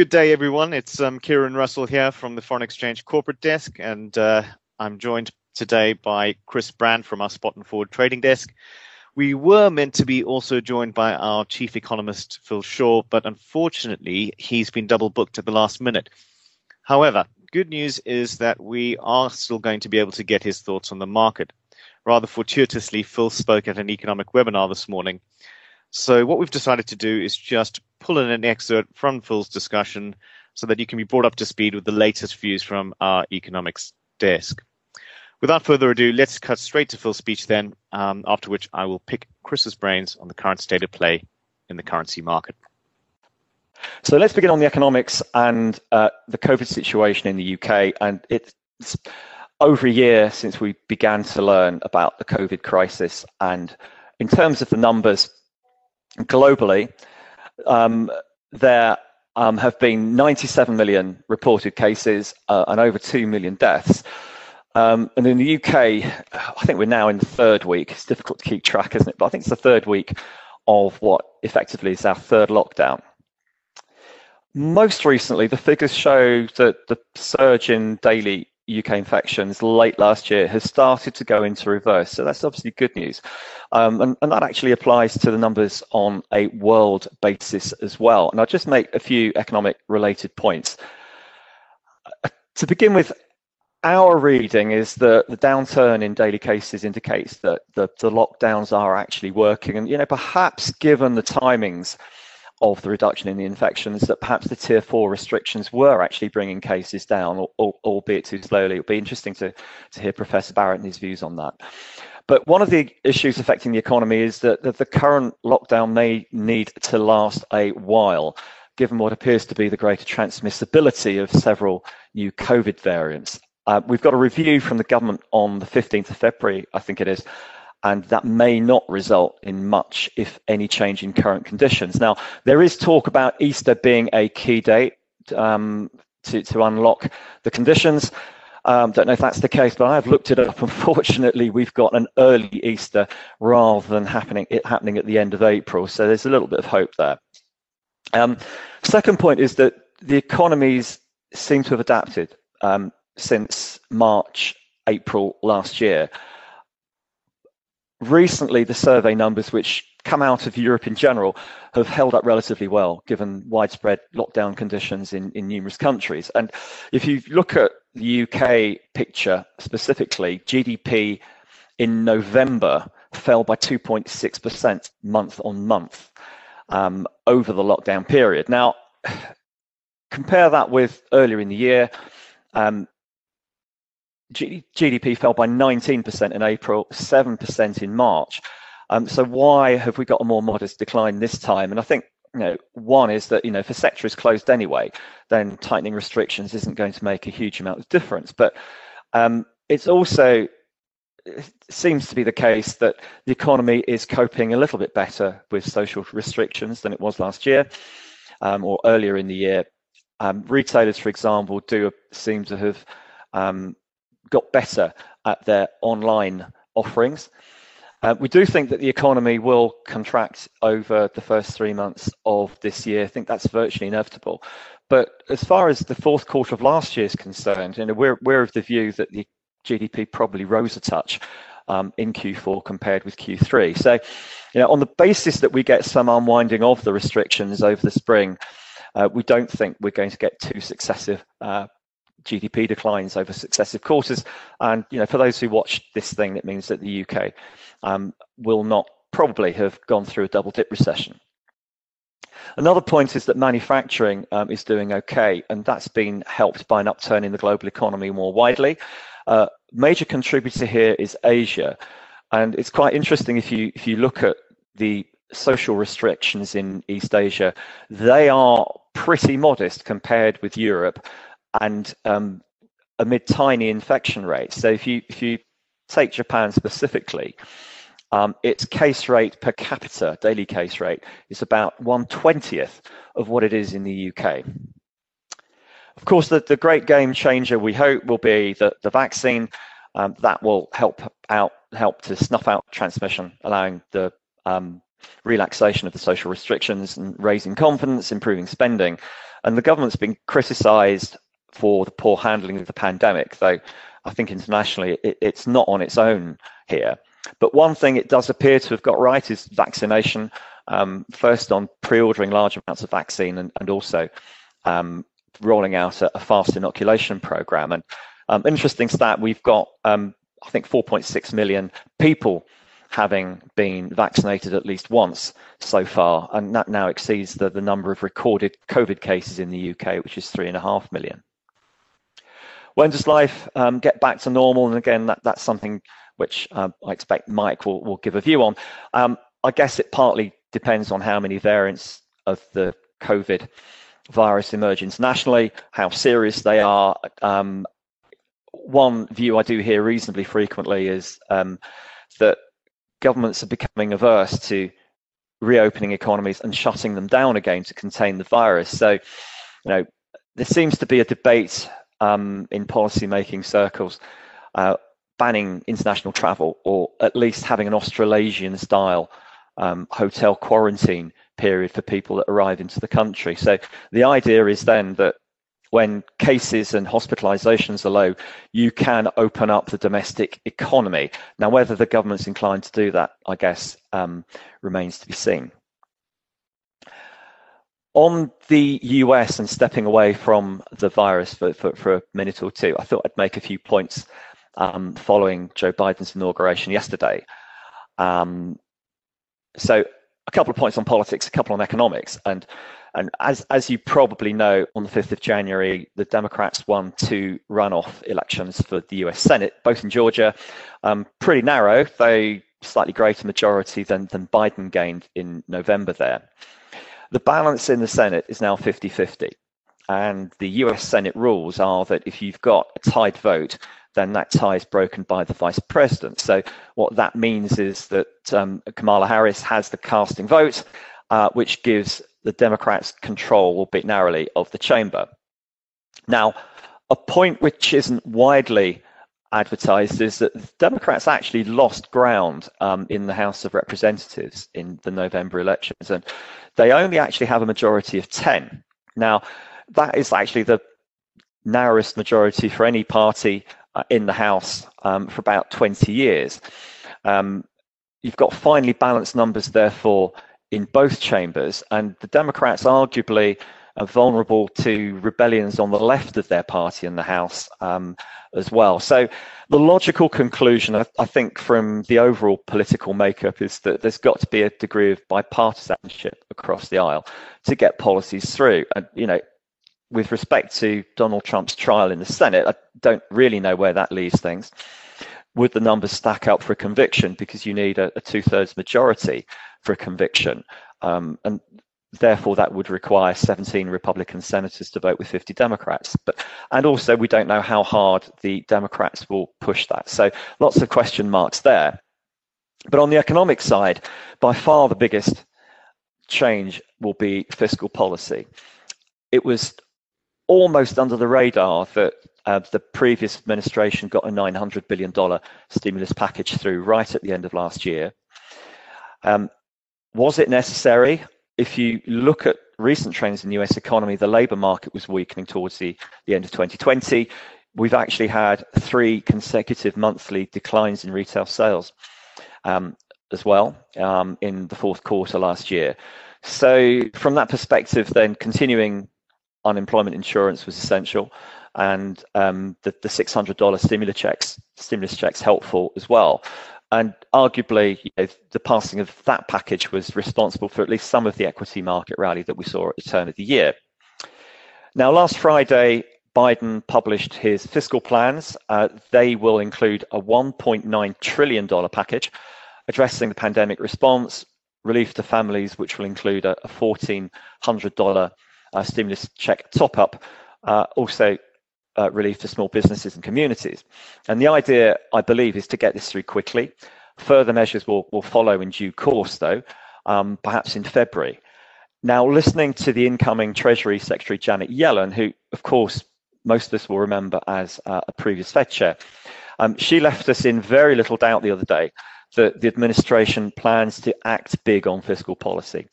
Good day, everyone. It's um, Kieran Russell here from the Foreign Exchange Corporate Desk, and uh, I'm joined today by Chris Brand from our Spot and Forward Trading Desk. We were meant to be also joined by our chief economist, Phil Shaw, but unfortunately, he's been double booked at the last minute. However, good news is that we are still going to be able to get his thoughts on the market. Rather fortuitously, Phil spoke at an economic webinar this morning. So, what we've decided to do is just pull in an excerpt from Phil's discussion so that you can be brought up to speed with the latest views from our economics desk. Without further ado, let's cut straight to Phil's speech then, um, after which I will pick Chris's brains on the current state of play in the currency market. So let's begin on the economics and uh, the COVID situation in the UK. And it's over a year since we began to learn about the COVID crisis. And in terms of the numbers globally, um, there um, have been 97 million reported cases uh, and over 2 million deaths. Um, and in the UK, I think we're now in the third week. It's difficult to keep track, isn't it? But I think it's the third week of what effectively is our third lockdown. Most recently, the figures show that the surge in daily UK infections late last year has started to go into reverse. So that's obviously good news. Um, and, and, that actually applies to the numbers on a world basis as well. And I'll just make a few economic related points. To begin with, our reading is that the downturn in daily cases indicates that the, the lockdowns are actually working. And, you know, perhaps given the timings of the reduction in the infections that perhaps the tier four restrictions were actually bringing cases down, albeit too slowly. It'll be interesting to, to hear Professor Barrett and his views on that. But one of the issues affecting the economy is that, that the current lockdown may need to last a while, given what appears to be the greater transmissibility of several new COVID variants. Uh, we've got a review from the government on the 15th of February, I think it is, and that may not result in much, if any, change in current conditions. Now, there is talk about Easter being a key date um, to, to unlock the conditions. Um, don't know if that's the case, but I've looked it up. Unfortunately, we've got an early Easter rather than happening it happening at the end of April. So there's a little bit of hope there. Um, second point is that the economies seem to have adapted um, since March, April last year recently the survey numbers which come out of Europe in general have held up relatively well given widespread lockdown conditions in, in numerous countries. And if you look at the UK picture specifically, GDP in November fell by 2.6% month on month um, over the lockdown period. Now, compare that with earlier in the year. Um, GDP fell by 19% in April, 7% in March. Um, so why have we got a more modest decline this time? And I think you know, one is that you know if a sector is closed anyway, then tightening restrictions isn't going to make a huge amount of difference. But um, it's also it seems to be the case that the economy is coping a little bit better with social restrictions than it was last year um, or earlier in the year. Um, retailers, for example, do seem to have um, got better at their online offerings. Uh, we do think that the economy will contract over the first three months of this year. I think that's virtually inevitable. But as far as the fourth quarter of last year is concerned, you know, we're, we're of the view that the GDP probably rose a touch um, in Q4 compared with Q3. So, you know, on the basis that we get some unwinding of the restrictions over the spring, uh, we don't think we're going to get two successive uh, GDP declines over successive quarters. And you know, for those who watch this thing, it means that the UK um, will not probably have gone through a double dip recession. Another point is that manufacturing um, is doing okay, and that's been helped by an upturn in the global economy more widely. Uh, major contributor here is Asia, and it's quite interesting if you if you look at the social restrictions in East Asia, they are pretty modest compared with Europe and um, amid tiny infection rates. So if you if you take Japan specifically, um, its case rate per capita, daily case rate, is about 120th of what it is in the UK. Of course, the, the great game changer we hope will be that the vaccine um, that will help out help to snuff out transmission, allowing the um, relaxation of the social restrictions and raising confidence, improving spending. And the government's been criticised for the poor handling of the pandemic, though I think internationally it, it's not on its own here. But one thing it does appear to have got right is vaccination. Um, first on pre-ordering large amounts of vaccine and, and also um, rolling out a, a, fast inoculation program. And um, interesting stat, we've got um, I think 4.6 million people having been vaccinated at least once so far, and that now exceeds the, the number of recorded COVID cases in the UK, which is three and a half million. When does life um, get back to normal? And again, that, that's something which uh, I expect Mike will, will give a view on. Um, I guess it partly depends on how many variants of the COVID virus emerge internationally, how serious they are. Um, one view I do hear reasonably frequently is um, that governments are becoming averse to reopening economies and shutting them down again to contain the virus. So, you know, there seems to be a debate um, in policy-making circles uh, banning international travel, or at least having an Australasian-style um, hotel quarantine period for people that arrive into the country. So the idea is then that when cases and hospitalizations are low, you can open up the domestic economy. Now, whether the government's inclined to do that, I guess, um, remains to be seen. On the US and stepping away from the virus for, for, for a minute or two, I thought I'd make a few points um, following Joe Biden's inauguration yesterday. Um, so, a couple of points on politics, a couple on economics, and and as, as you probably know, on the 5th of January, the Democrats won two runoff elections for the US Senate, both in Georgia, um, pretty narrow, though slightly greater majority than, than Biden gained in November there. The balance in the Senate is now 50 50. And the US Senate rules are that if you've got a tied vote, then that tie is broken by the vice president. So, what that means is that um, Kamala Harris has the casting vote, uh, which gives the Democrats control, albeit narrowly, of the chamber. Now, a point which isn't widely advertised is that the Democrats actually lost ground um, in the House of Representatives in the November elections, and they only actually have a majority of 10. Now, that is actually the narrowest majority for any party uh, in the House um, for about 20 years. Um, you've got finely balanced numbers, therefore, in both chambers, and the Democrats arguably are vulnerable to rebellions on the left of their party in the House um, as well. So the logical conclusion, I, I, think, from the overall political makeup is that there's got to be a degree of bipartisanship across the aisle to get policies through. And you know, with respect to Donald Trump's trial in the Senate, I don't really know where that leaves things. Would the numbers stack up for a conviction because you need a, a two-thirds majority? for a conviction. Um, and therefore that would require 17 Republican senators to vote with 50 Democrats. But and also we don't know how hard the Democrats will push that. So lots of question marks there. But on the economic side, by far the biggest change will be fiscal policy. It was almost under the radar that uh, the previous administration got a $900 billion stimulus package through right at the end of last year. Um, was it necessary? If you look at recent trends in the US economy, the labor market was weakening towards the, the end of 2020. We've actually had three consecutive monthly declines in retail sales um, as well um, in the fourth quarter last year. So, from that perspective, then continuing unemployment insurance was essential, and um, the, the $600 stimulus checks stimulus checks helpful as well. And arguably, you know, the passing of that package was responsible for at least some of the equity market rally that we saw at the turn of the year. Now, last Friday, Biden published his fiscal plans. Uh, they will include a $1.9 trillion package addressing the pandemic response, relief to families, which will include a, a $1,400 uh, stimulus check top up, uh, also uh, relief to small businesses and communities. And the idea, I believe, is to get this through quickly. Further measures will, will follow in due course, though, um, perhaps in February. Now, listening to the incoming Treasury Secretary Janet Yellen, who, of course, most of us will remember as uh, a previous Fed chair, um, she left us in very little doubt the other day that the administration plans to act big on fiscal policy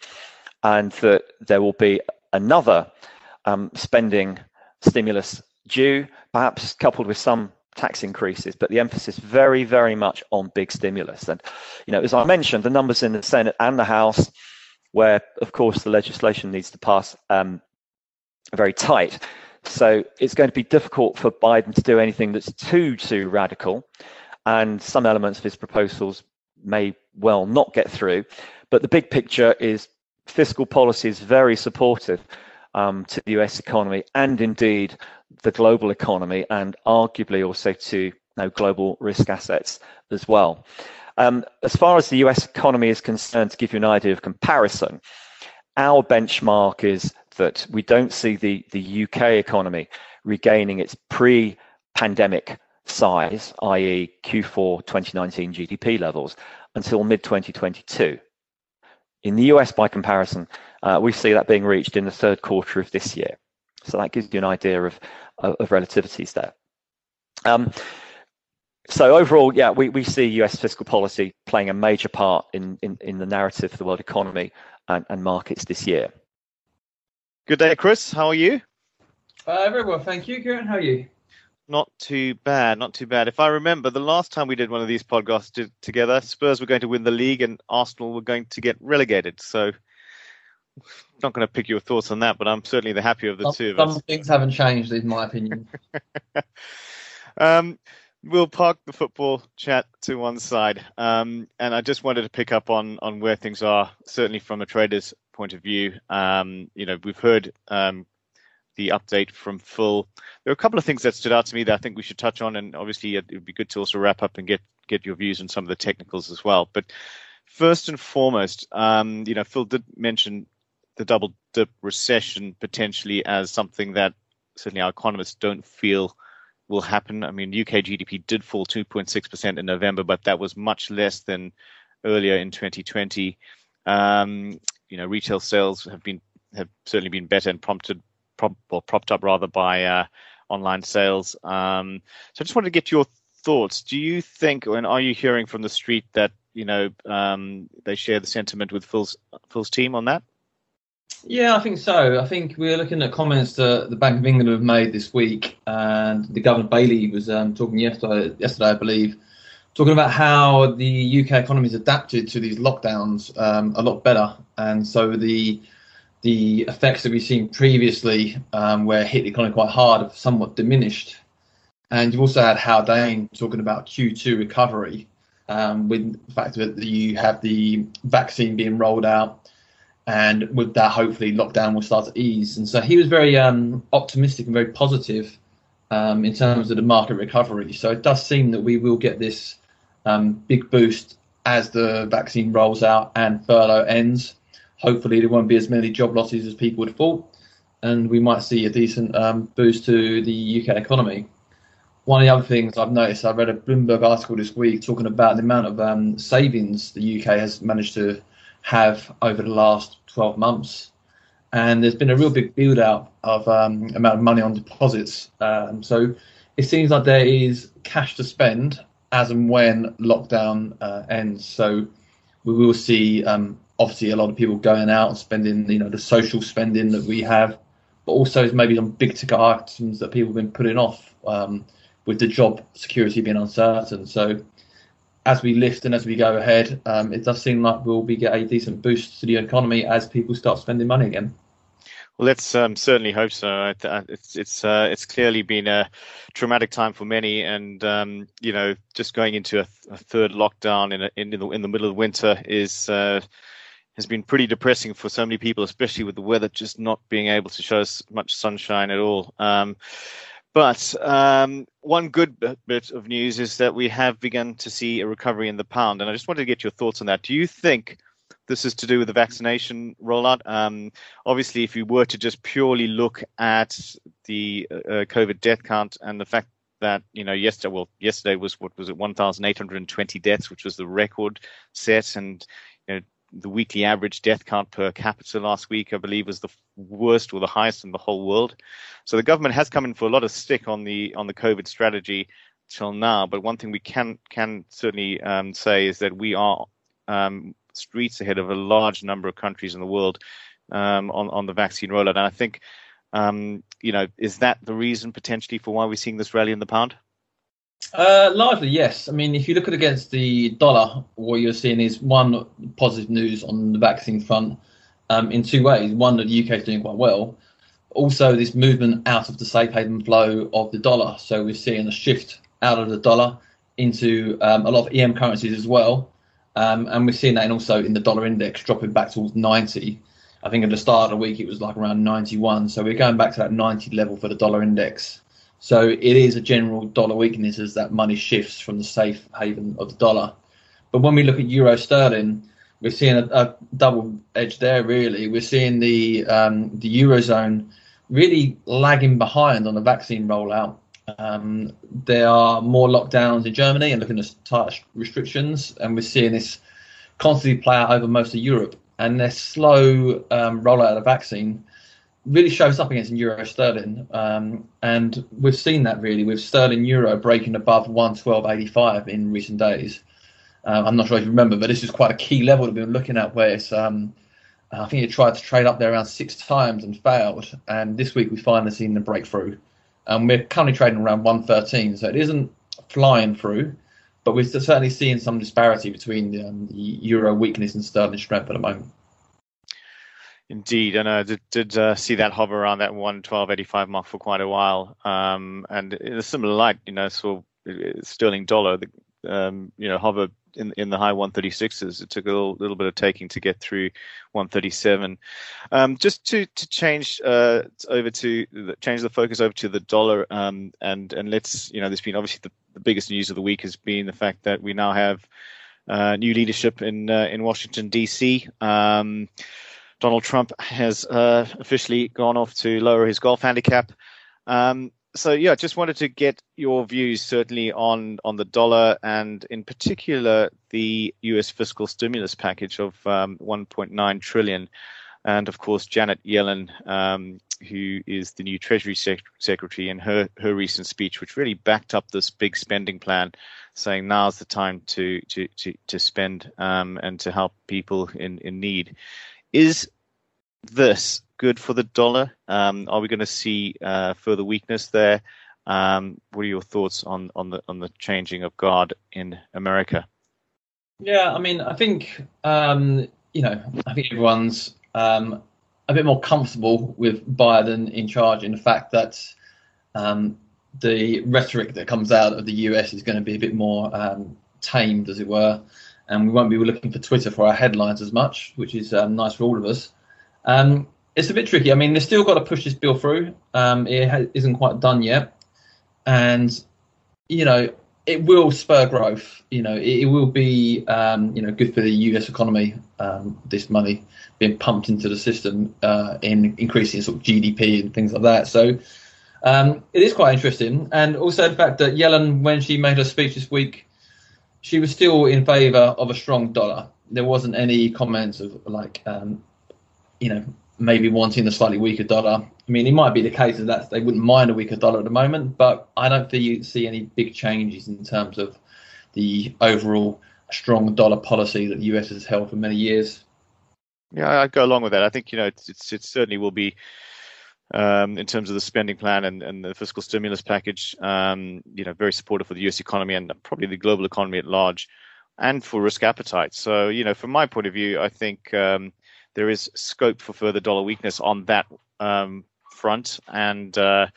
and that there will be another um, spending stimulus due, perhaps coupled with some tax increases, but the emphasis very, very much on big stimulus. And, you know, as I mentioned, the numbers in the Senate and the House, where, of course, the legislation needs to pass, um, very tight. So it's going to be difficult for Biden to do anything that's too, too radical. And some elements of his proposals may well not get through. But the big picture is fiscal policy is very supportive um, to the US economy and indeed the global economy and arguably also to you know, global risk assets as well. Um, as far as the US economy is concerned, to give you an idea of comparison, our benchmark is that we don't see the, the UK economy regaining its pre pandemic size, i.e., Q4 2019 GDP levels, until mid 2022. In the US, by comparison, uh, we see that being reached in the third quarter of this year. So that gives you an idea of, of, of relativities there. Um, so overall, yeah, we, we see US fiscal policy playing a major part in, in, in the narrative for the world economy and, and markets this year. Good day, Chris. How are you? Uh, very well, thank you. Kieran, how are you? Not too bad, not too bad. If I remember, the last time we did one of these podcasts together, Spurs were going to win the league and Arsenal were going to get relegated. So, not going to pick your thoughts on that, but I'm certainly the happier of the some, two of some us. Some things haven't changed, in my opinion. um, we'll park the football chat to one side, um, and I just wanted to pick up on on where things are, certainly from a trader's point of view. Um, you know, we've heard um, the update from Phil. There are a couple of things that stood out to me that I think we should touch on, and obviously it would be good to also wrap up and get get your views on some of the technicals as well. But first and foremost, um, you know, Phil did mention the double dip recession potentially as something that certainly our economists don't feel will happen. I mean, UK GDP did fall 2.6% in November, but that was much less than earlier in 2020. Um, you know, retail sales have been have certainly been better and prompted or propped up rather by uh, online sales. Um, so I just wanted to get your thoughts. Do you think, and are you hearing from the street that you know um, they share the sentiment with Phil's Phil's team on that? Yeah, I think so. I think we're looking at comments that the Bank of England have made this week, and the Governor Bailey was um, talking yesterday, yesterday, I believe, talking about how the UK economy has adapted to these lockdowns um, a lot better, and so the the effects that we've seen previously, um, where it hit the economy quite hard, have somewhat diminished. And you've also had Haldane talking about Q2 recovery, um, with the fact that you have the vaccine being rolled out, and with that, hopefully, lockdown will start to ease. And so he was very um, optimistic and very positive um, in terms of the market recovery. So it does seem that we will get this um, big boost as the vaccine rolls out and furlough ends hopefully there won't be as many job losses as people would thought, and we might see a decent um, boost to the UK economy. One of the other things I've noticed, I read a Bloomberg article this week talking about the amount of um, savings the UK has managed to have over the last 12 months. And there's been a real big build out of um, amount of money on deposits. Um, so it seems like there is cash to spend as and when lockdown uh, ends. So we will see um, obviously a lot of people going out and spending, you know, the social spending that we have, but also maybe some big ticket items that people have been putting off um, with the job security being uncertain. So as we lift and as we go ahead, um, it does seem like we'll be get a decent boost to the economy as people start spending money again. Well, let's um, certainly hope so. It's it's uh, it's clearly been a traumatic time for many, and um, you know, just going into a, th- a third lockdown in, a, in, the in the middle of winter is uh, has been pretty depressing for so many people, especially with the weather just not being able to show us much sunshine at all. Um, but um, one good bit of news is that we have begun to see a recovery in the pound, and I just wanted to get your thoughts on that. Do you think this is to do with the vaccination rollout? Um, obviously, if you were to just purely look at the uh, uh COVID death count and the fact that you know yesterday well yesterday was what was it 1820 deaths which was the record set and you know the weekly average death count per capita last week, I believe, was the worst or the highest in the whole world. So the government has come in for a lot of stick on the on the COVID strategy till now. But one thing we can can certainly um, say is that we are um, streets ahead of a large number of countries in the world um, on on the vaccine rollout. And I think Um, you know, is that the reason potentially for why we're seeing this rally in the pound? Uh, largely, yes. I mean, if you look at against the dollar, what you're seeing is one positive news on the vaccine front um, in two ways. One, that the UK is doing quite well. Also, this movement out of the safe haven flow of the dollar. So we're seeing a shift out of the dollar into um, a lot of EM currencies as well. Um, and we're seeing that and also in the dollar index dropping back towards 90. I think at the start of the week it was like around 91. So we're going back to that 90 level for the dollar index. So it is a general dollar weakness as that money shifts from the safe haven of the dollar. But when we look at euro sterling, we're seeing a, a double edge there. Really, we're seeing the um, the eurozone really lagging behind on the vaccine rollout. Um, there are more lockdowns in Germany and looking at tight restrictions, and we're seeing this constantly play out over most of Europe. And their slow um, rollout of the vaccine really shows up against euro sterling, um, and we've seen that really with sterling euro breaking above 112.85 in recent days. Uh, I'm not sure if you remember, but this is quite a key level that we've been looking at where it's. Um, I think it tried to trade up there around six times and failed, and this week we finally seen the breakthrough. And we're currently trading around 113, so it isn't flying through, but we're certainly seeing some disparity between um, the euro weakness and sterling strength at the moment. Indeed, and I did, did uh, see that hover around that 112.85 mark for quite a while. Um, and in a similar light, you know, uh, sterling dollar, um, you know, hover in in the high 136s. It took a little, little bit of taking to get through 137. Um, just to to change uh, over to change the focus over to the dollar, um, and and let's you know, there's been obviously the, the biggest news of the week has been the fact that we now have uh, new leadership in uh, in Washington D.C. Um, Donald Trump has uh, officially gone off to lower his golf handicap. Um, so yeah, I just wanted to get your views certainly on on the dollar and in particular the U.S. fiscal stimulus package of um, 1.9 trillion, and of course Janet Yellen, um, who is the new Treasury sec- Secretary, and her her recent speech, which really backed up this big spending plan, saying now's the time to to to, to spend um, and to help people in in need. Is this good for the dollar? Um, are we going to see uh, further weakness there? Um, what are your thoughts on, on the on the changing of guard in America? Yeah, I mean, I think um, you know, I think everyone's um, a bit more comfortable with Biden in charge in the fact that um, the rhetoric that comes out of the US is going to be a bit more um, tamed, as it were, and we won't be looking for Twitter for our headlines as much, which is nice for all of us. Um, it's a bit tricky. I mean, they've still got to push this bill through. Um, it ha- isn't quite done yet, and you know it will spur growth. You know, it, it will be um, you know good for the U.S. economy. Um, this money being pumped into the system uh, in increasing sort of GDP and things like that. So um, it is quite interesting, and also the fact that Yellen, when she made her speech this week, she was still in favour of a strong dollar. There wasn't any comments of like um, you know, maybe wanting a slightly weaker dollar. I mean, it might be the case that they wouldn't mind a weaker dollar at the moment, but I don't think you see any big changes in terms of the overall strong dollar policy that the US has held for many years. Yeah, I'd go along with that. I think you know it's, it's it certainly will be um, in terms of the spending plan and, and the fiscal stimulus package. Um, you know, very supportive for the U.S. economy and probably the global economy at large, and for risk appetite. So you know, from my point of view, I think um, there is scope for further dollar weakness on that um, front. And uh,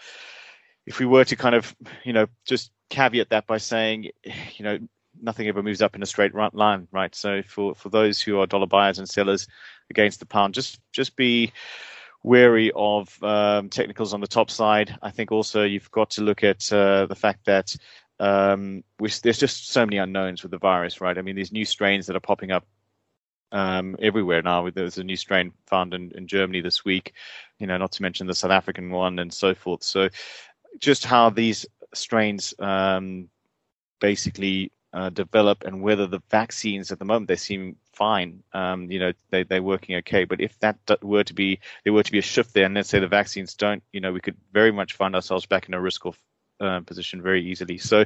if we were to kind of, you know, just caveat that by saying, you know, nothing ever moves up in a straight line, right? So for for those who are dollar buyers and sellers against the pound, just just be wary of um, technicals on the top side. I think also you've got to look at uh, the fact that um, there's just so many unknowns with the virus, right? I mean, these new strains that are popping up um, everywhere now. There's a new strain found in, in Germany this week, you know, not to mention the South African one and so forth. So, just how these strains um, basically uh, develop and whether the vaccines at the moment they seem fine. Um, you know, they they're working okay. But if that were to be there were to be a shift there, and let's say the vaccines don't, you know, we could very much find ourselves back in a risk off uh, position very easily. So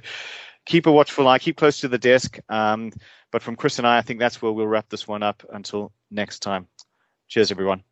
keep a watchful eye, keep close to the desk. Um, but from Chris and I, I think that's where we'll wrap this one up until next time. Cheers, everyone.